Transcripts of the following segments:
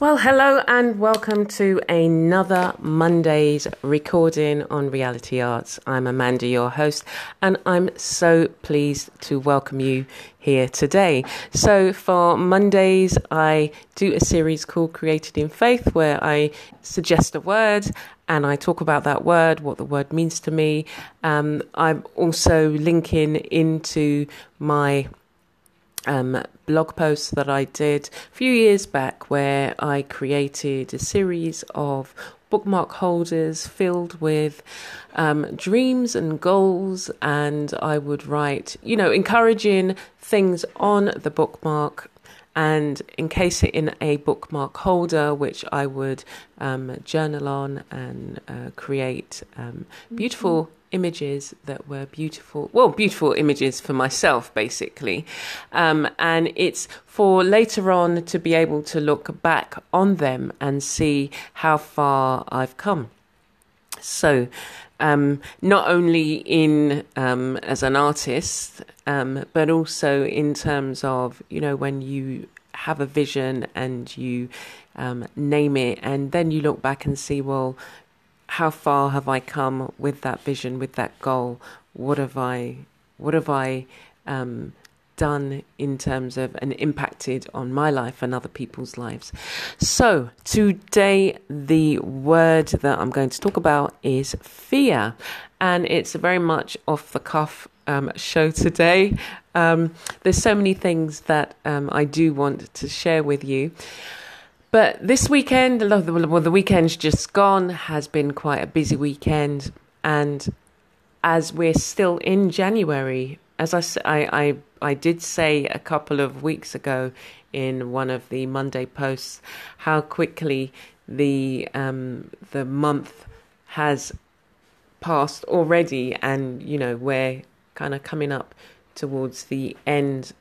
Well, hello and welcome to another Monday's recording on Reality Arts. I'm Amanda, your host, and I'm so pleased to welcome you here today. So, for Mondays, I do a series called Created in Faith where I suggest a word and I talk about that word, what the word means to me. Um, I'm also linking into my um, blog post that I did a few years back where I created a series of bookmark holders filled with um, dreams and goals, and I would write, you know, encouraging things on the bookmark and encase it in a bookmark holder, which I would um, journal on and uh, create um, beautiful. Mm-hmm images that were beautiful, well, beautiful images for myself, basically. Um, and it's for later on to be able to look back on them and see how far I've come. So, um, not only in um, as an artist, um, but also in terms of you know when you have a vision and you um, name it, and then you look back and see, well, how far have I come with that vision, with that goal? What have I, what have I um, done in terms of and impacted on my life and other people's lives? So today, the word that I'm going to talk about is fear, and it's a very much off the cuff um, show today. Um, there's so many things that um, I do want to share with you. But this weekend, well, the weekend's just gone, has been quite a busy weekend. And as we're still in January, as I, I, I, I did say a couple of weeks ago in one of the Monday posts, how quickly the um, the month has passed already, and you know we're kind of coming up towards the end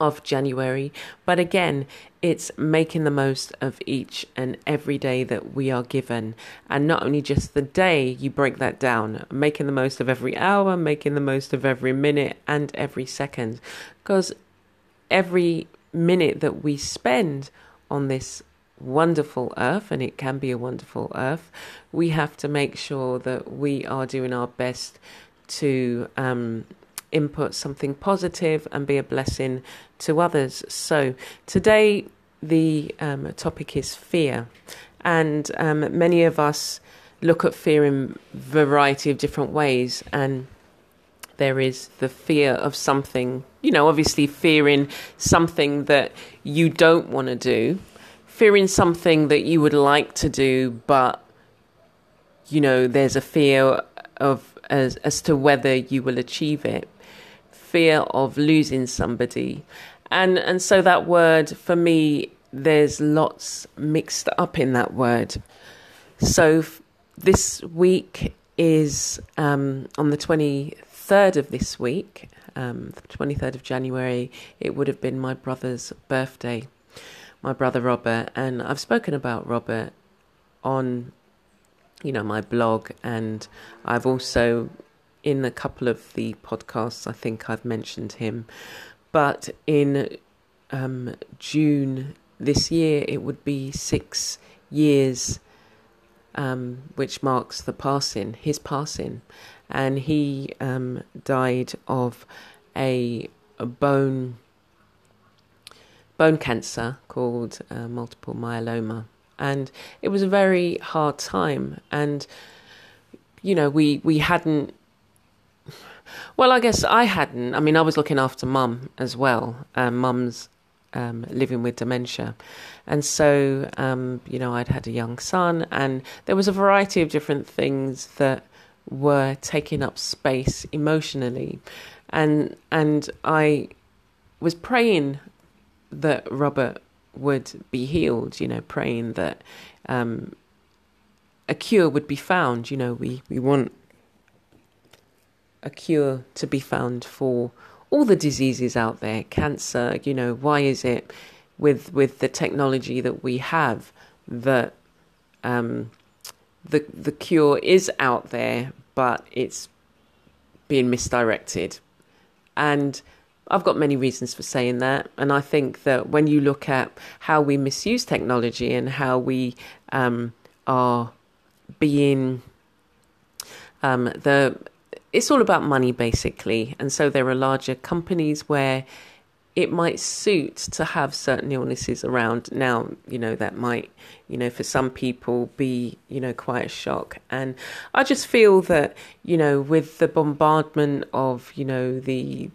of January. But again, it's making the most of each and every day that we are given. And not only just the day, you break that down, making the most of every hour, making the most of every minute and every second. Because every minute that we spend on this wonderful earth, and it can be a wonderful earth, we have to make sure that we are doing our best to um, input something positive and be a blessing to others. So today the um, topic is fear, and um, many of us look at fear in a variety of different ways. And there is the fear of something you know obviously fearing something that you don't want to do fearing something that you would like to do but you know there's a fear of as as to whether you will achieve it fear of losing somebody. And and so that word for me there's lots mixed up in that word. So f- this week is um, on the 23rd of this week, um, the 23rd of January, it would have been my brother's birthday, my brother Robert. And I've spoken about Robert on, you know, my blog, and I've also in a couple of the podcasts, I think I've mentioned him. But in um, June this year, it would be six years, um, which marks the passing, his passing. And he um, died of a, a, bone bone cancer called uh, multiple myeloma. And it was a very hard time. And, you know, we, we hadn't well, I guess I hadn't. I mean, I was looking after mum as well. Um, mum's um, living with dementia. And so, um, you know, I'd had a young son, and there was a variety of different things that were taking up space emotionally. And, and I was praying that Robert would be healed. You know, praying that um, a cure would be found. You know, we we want a cure to be found for all the diseases out there, cancer. You know, why is it with with the technology that we have that um, the the cure is out there, but it's being misdirected. And I've got many reasons for saying that. And I think that when you look at how we misuse technology and how we um, are being um, the it's all about money basically. And so there are larger companies where it might suit to have certain illnesses around. Now you know that might you know for some people be you know quite a shock. And i just feel that you know with the bombardment of you know the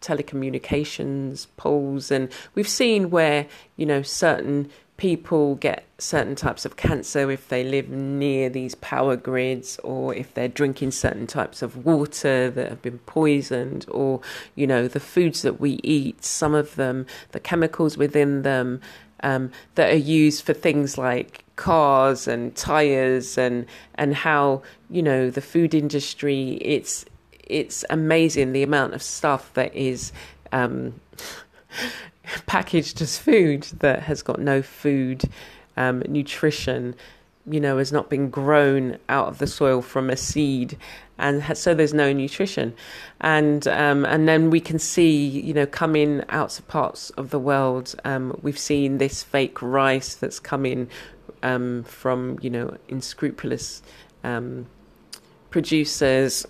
telecommunications poles and we've seen where you know certain people get certain types of cancer if they live near these power grids or if they're drinking certain types of water that have been poisoned or you know the foods that we eat some of them the chemicals within them um, that are used for things like cars and tires and and how you know the food industry it's it's amazing the amount of stuff that is um, packaged as food that has got no food um, nutrition, you know, has not been grown out of the soil from a seed, and has, so there's no nutrition, and um, and then we can see, you know, coming out of parts of the world, um, we've seen this fake rice that's coming um, from, you know, unscrupulous um, producers.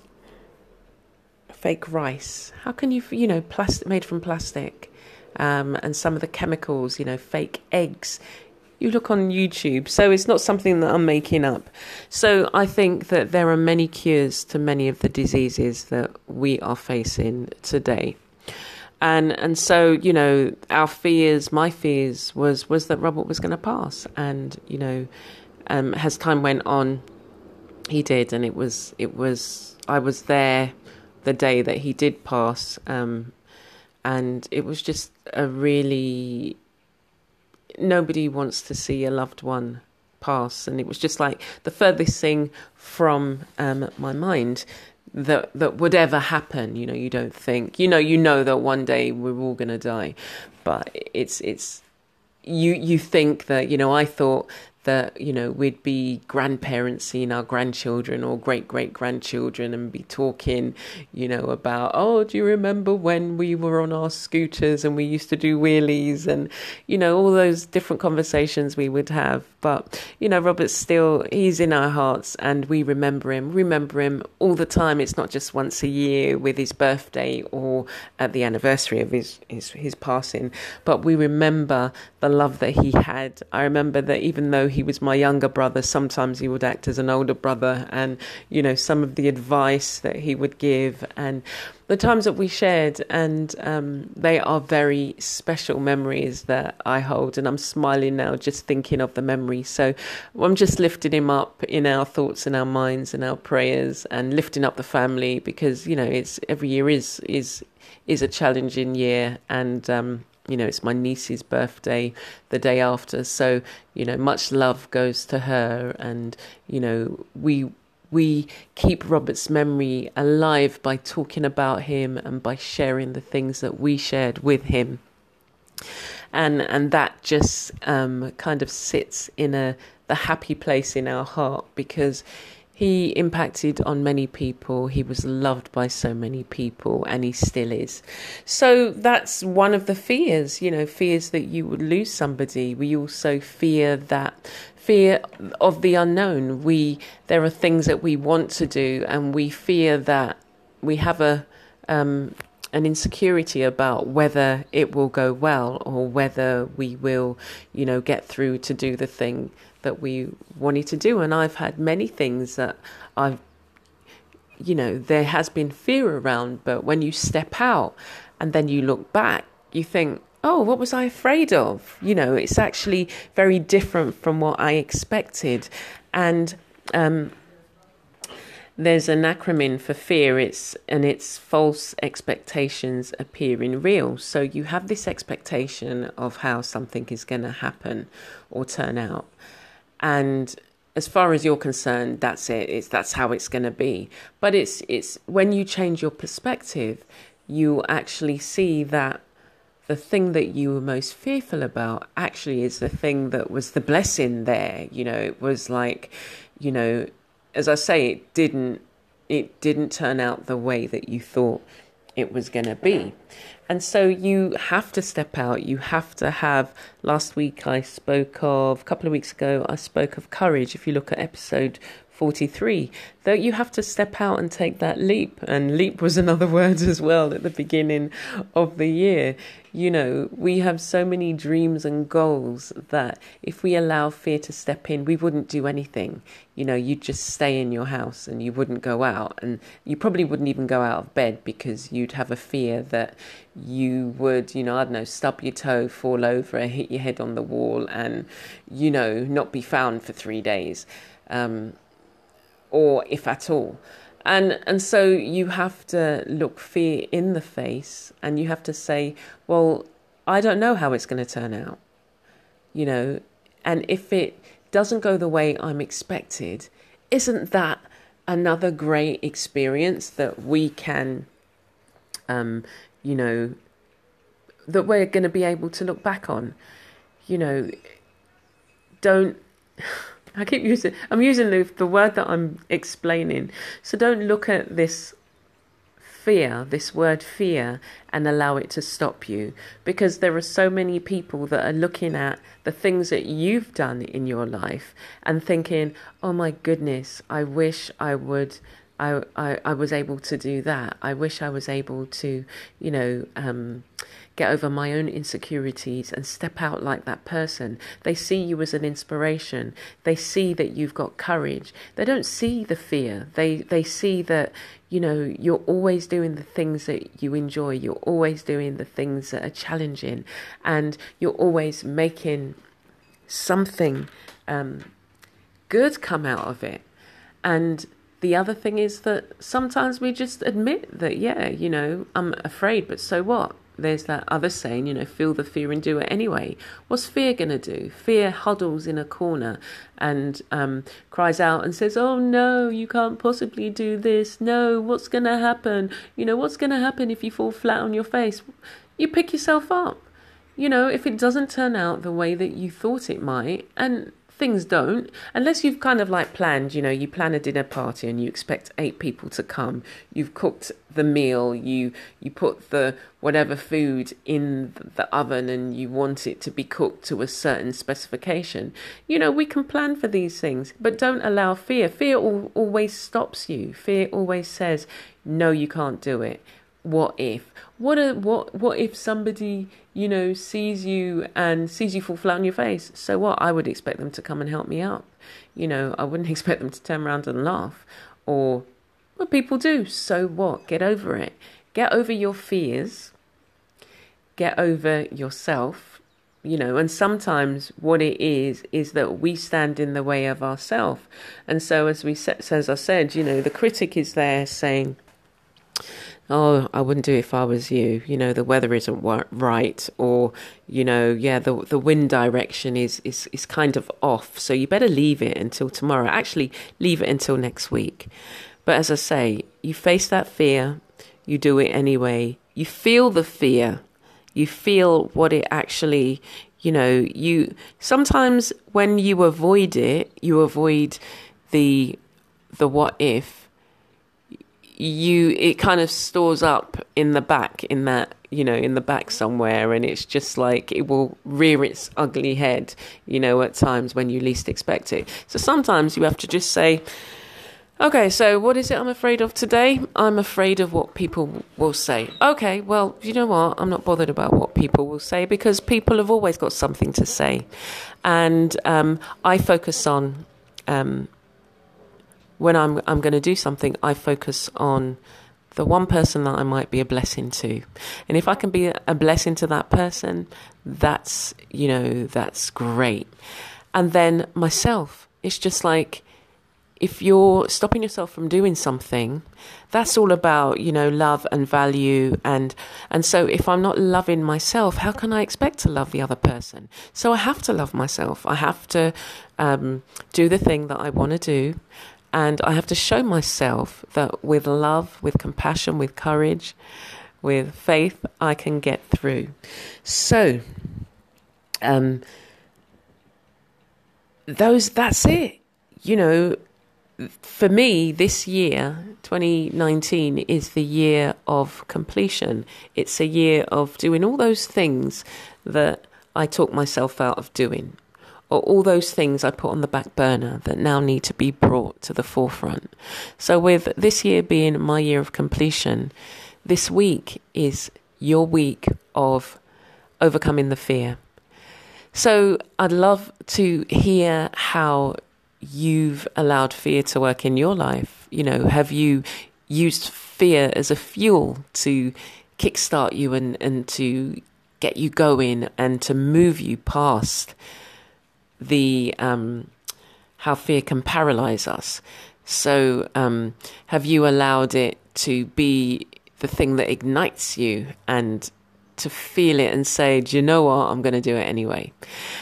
Fake rice. How can you, you know, plastic made from plastic? Um, and some of the chemicals, you know, fake eggs. You look on YouTube, so it's not something that I'm making up. So I think that there are many cures to many of the diseases that we are facing today. And and so you know our fears, my fears was was that Robert was going to pass, and you know, um, as time went on, he did, and it was it was I was there the day that he did pass, um, and it was just a really nobody wants to see a loved one pass. And it was just like the furthest thing from um, my mind that that would ever happen. You know you don't think you know you know that one day we're all going to die. But it's it's you you think that you know I thought that you know we'd be grandparents seeing our grandchildren or great great grandchildren and be talking you know about oh do you remember when we were on our scooters and we used to do wheelies? And you know all those different conversations we would have but you know Robert's still he's in our hearts and we remember him. Remember him all the time. It's not just once a year with his birthday or at the anniversary of his his, his passing. But we remember the love that he had. I remember that even though he was my younger brother, sometimes he would act as an older brother, and you know some of the advice that he would give, and the times that we shared, and um, they are very special memories that I hold, and I'm smiling now just thinking of the memories. So I'm just lifting him up in our thoughts and our minds and our prayers, and lifting up the family because you know it's every year is is is a challenging year, and um, you know, it's my niece's birthday the day after. So, you know, much love goes to her. And, you know, we we keep Robert's memory alive by talking about him and by sharing the things that we shared with him. And and that just um, kind of sits in a the happy place in our heart because he impacted on many people. He was loved by so many people, and he still is. So that's one of the fears, you know, fears that you would lose somebody. We also fear that fear of the unknown. We there are things that we want to do, and we fear that we have a um, an insecurity about whether it will go well or whether we will, you know, get through to do the thing that we wanted to do. And I've had many things that I've, you know, there has been fear around, but when you step out and then you look back, you think, oh, what was I afraid of? You know, it's actually very different from what I expected. And, um, there's an acronym for fear. It's and it's false expectations appearing real. So you have this expectation of how something is going to happen or turn out, and as far as you're concerned, that's it. It's that's how it's going to be. But it's it's when you change your perspective, you actually see that the thing that you were most fearful about actually is the thing that was the blessing there. You know, it was like, you know, as I say, it didn't it didn't turn out the way that you thought it was going to be. And so you have to step out. You have to have. Last week I spoke of, a couple of weeks ago, I spoke of courage. If you look at episode 43, that you have to step out and take that leap. And leap was another word as well at the beginning of the year. You know, we have so many dreams and goals that if we allow fear to step in, we wouldn't do anything. You know, you'd just stay in your house and you wouldn't go out. And you probably wouldn't even go out of bed because you'd have a fear that you would, you know, I don't know, stub your toe, fall over, hit your head on the wall, and, you know, not be found for three days. Um, or if at all. And and so you have to look fear in the face and you have to say, well, I don't know how it's going to turn out. You know, and if it doesn't go the way I'm expected, isn't that another great experience that we can um, you know, that we're going to be able to look back on? You know, don't I keep using I'm using the the word that I'm explaining. So don't look at this fear, this word fear, and allow it to stop you. Because there are so many people that are looking at the things that you've done in your life and thinking, oh my goodness, I wish I would. I, I, I was able to do that. I wish I was able to, you know, um, get over my own insecurities and step out like that person. They see you as an inspiration. They see that you've got courage. They don't see the fear. They they see that you know you're always doing the things that you enjoy. You're always doing the things that are challenging, and you're always making something um, good come out of it. And the other thing is that sometimes we just admit that, yeah, you know, I'm afraid, but so what? there's that other saying, you know, feel the fear and do it anyway. What's fear going to do? Fear huddles in a corner and um, cries out and says, Oh no, you can't possibly do this. No, what's going to happen? You know, what's going to happen if you fall flat on your face? You pick yourself up. You know, if it doesn't turn out the way that you thought it might, and things don't unless you've kind of like planned you know you plan a dinner party and you expect eight people to come. You've cooked the meal you you put the whatever food in the oven and you want it to be cooked to a certain specification. You know we can plan for these things but don't allow fear. Fear always stops you. Fear always says no you can't do it what if? What a, what what if somebody you know sees you and sees you fall flat on your face? So what? I would expect them to come and help me up. You know i wouldn't expect them to turn around and laugh. Or what people do. So what? Get over it. Get over your fears. Get over yourself. You know and sometimes what it is is that we stand in the way of ourselves and so as we as i said you know the critic is there saying oh, I wouldn't do it if I was you. You know, the weather isn't right, or you know, yeah, the the wind direction is is is kind of off. So you better leave it until tomorrow. Actually, leave it until next week. But as I say, you face that fear, you do it anyway. You feel the fear. You feel what it actually, you know, you sometimes when you avoid it, you avoid the the what if you it kind of stores up in the back in that you know in the back somewhere and it's just like it will rear its ugly head you know at times when you least expect it. So sometimes you have to just say okay so what is it i'm afraid of today? I'm afraid of what people will say. Okay well you know what? I'm not bothered about what people will say because people have always got something to say. And um, i focus on um, when I'm I'm going to do something, I focus on the one person that I might be a blessing to. And if I can be a blessing to that person, that's, you know, that's great. And then myself, it's just like if you're stopping yourself from doing something, that's all about, you know, love and value and and so if I'm not loving myself, how can I expect to love the other person? So I have to love myself. I have to um, do the thing that I want to do, and I have to show myself that with love, with compassion, with courage, with faith, I can get through. So, um, those that's it. You know, for me, this year, 2019, is the year of completion. It's a year of doing all those things that I talk myself out of doing, all those things I put on the back burner that now need to be brought to the forefront. So, with this year being my year of completion, this week is your week of overcoming the fear. So, I'd love to hear how you've allowed fear to work in your life? You know, have you used fear as a fuel to kickstart you and, and to get you going and to move you past the um, how fear can paralyze us? So, um, have you allowed it to be the thing that ignites you and to feel it and say, Do you know what? I'm going to do it anyway.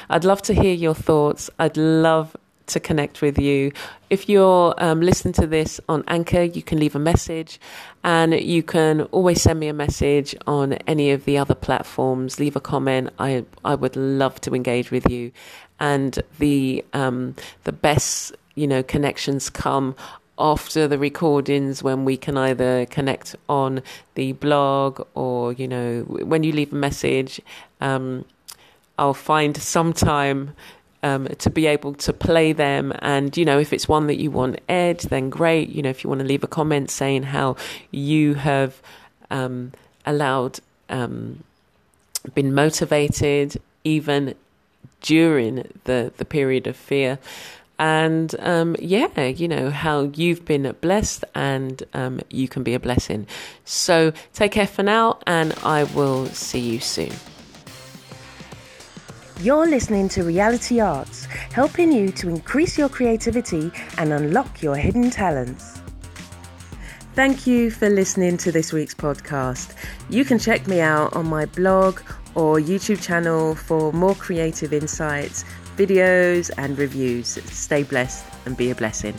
I'd love to hear your thoughts. I'd love to connect with you. If you're um, listening to this on Anchor, you can leave a message and you can always send me a message on any of the other platforms. Leave a comment. I, I would love to engage with you. And the, um, the best, you know, connections come after the recordings when we can either connect on the blog or, you know, when you leave a message, um, I'll find some time um, to be able to play them. And, you know, if it's one that you want aired, then great. You know, if you want to leave a comment saying how you have um, allowed, um, been motivated even during the, the period of fear. And um, yeah, you know, how you've been blessed and um, you can be a blessing. So take care for now, and I will see you soon. You're listening to Reality Arts, helping you to increase your creativity and unlock your hidden talents. Thank you for listening to this week's podcast. You can check me out on my blog or YouTube channel for more creative insights, videos, and reviews. Stay blessed and be a blessing.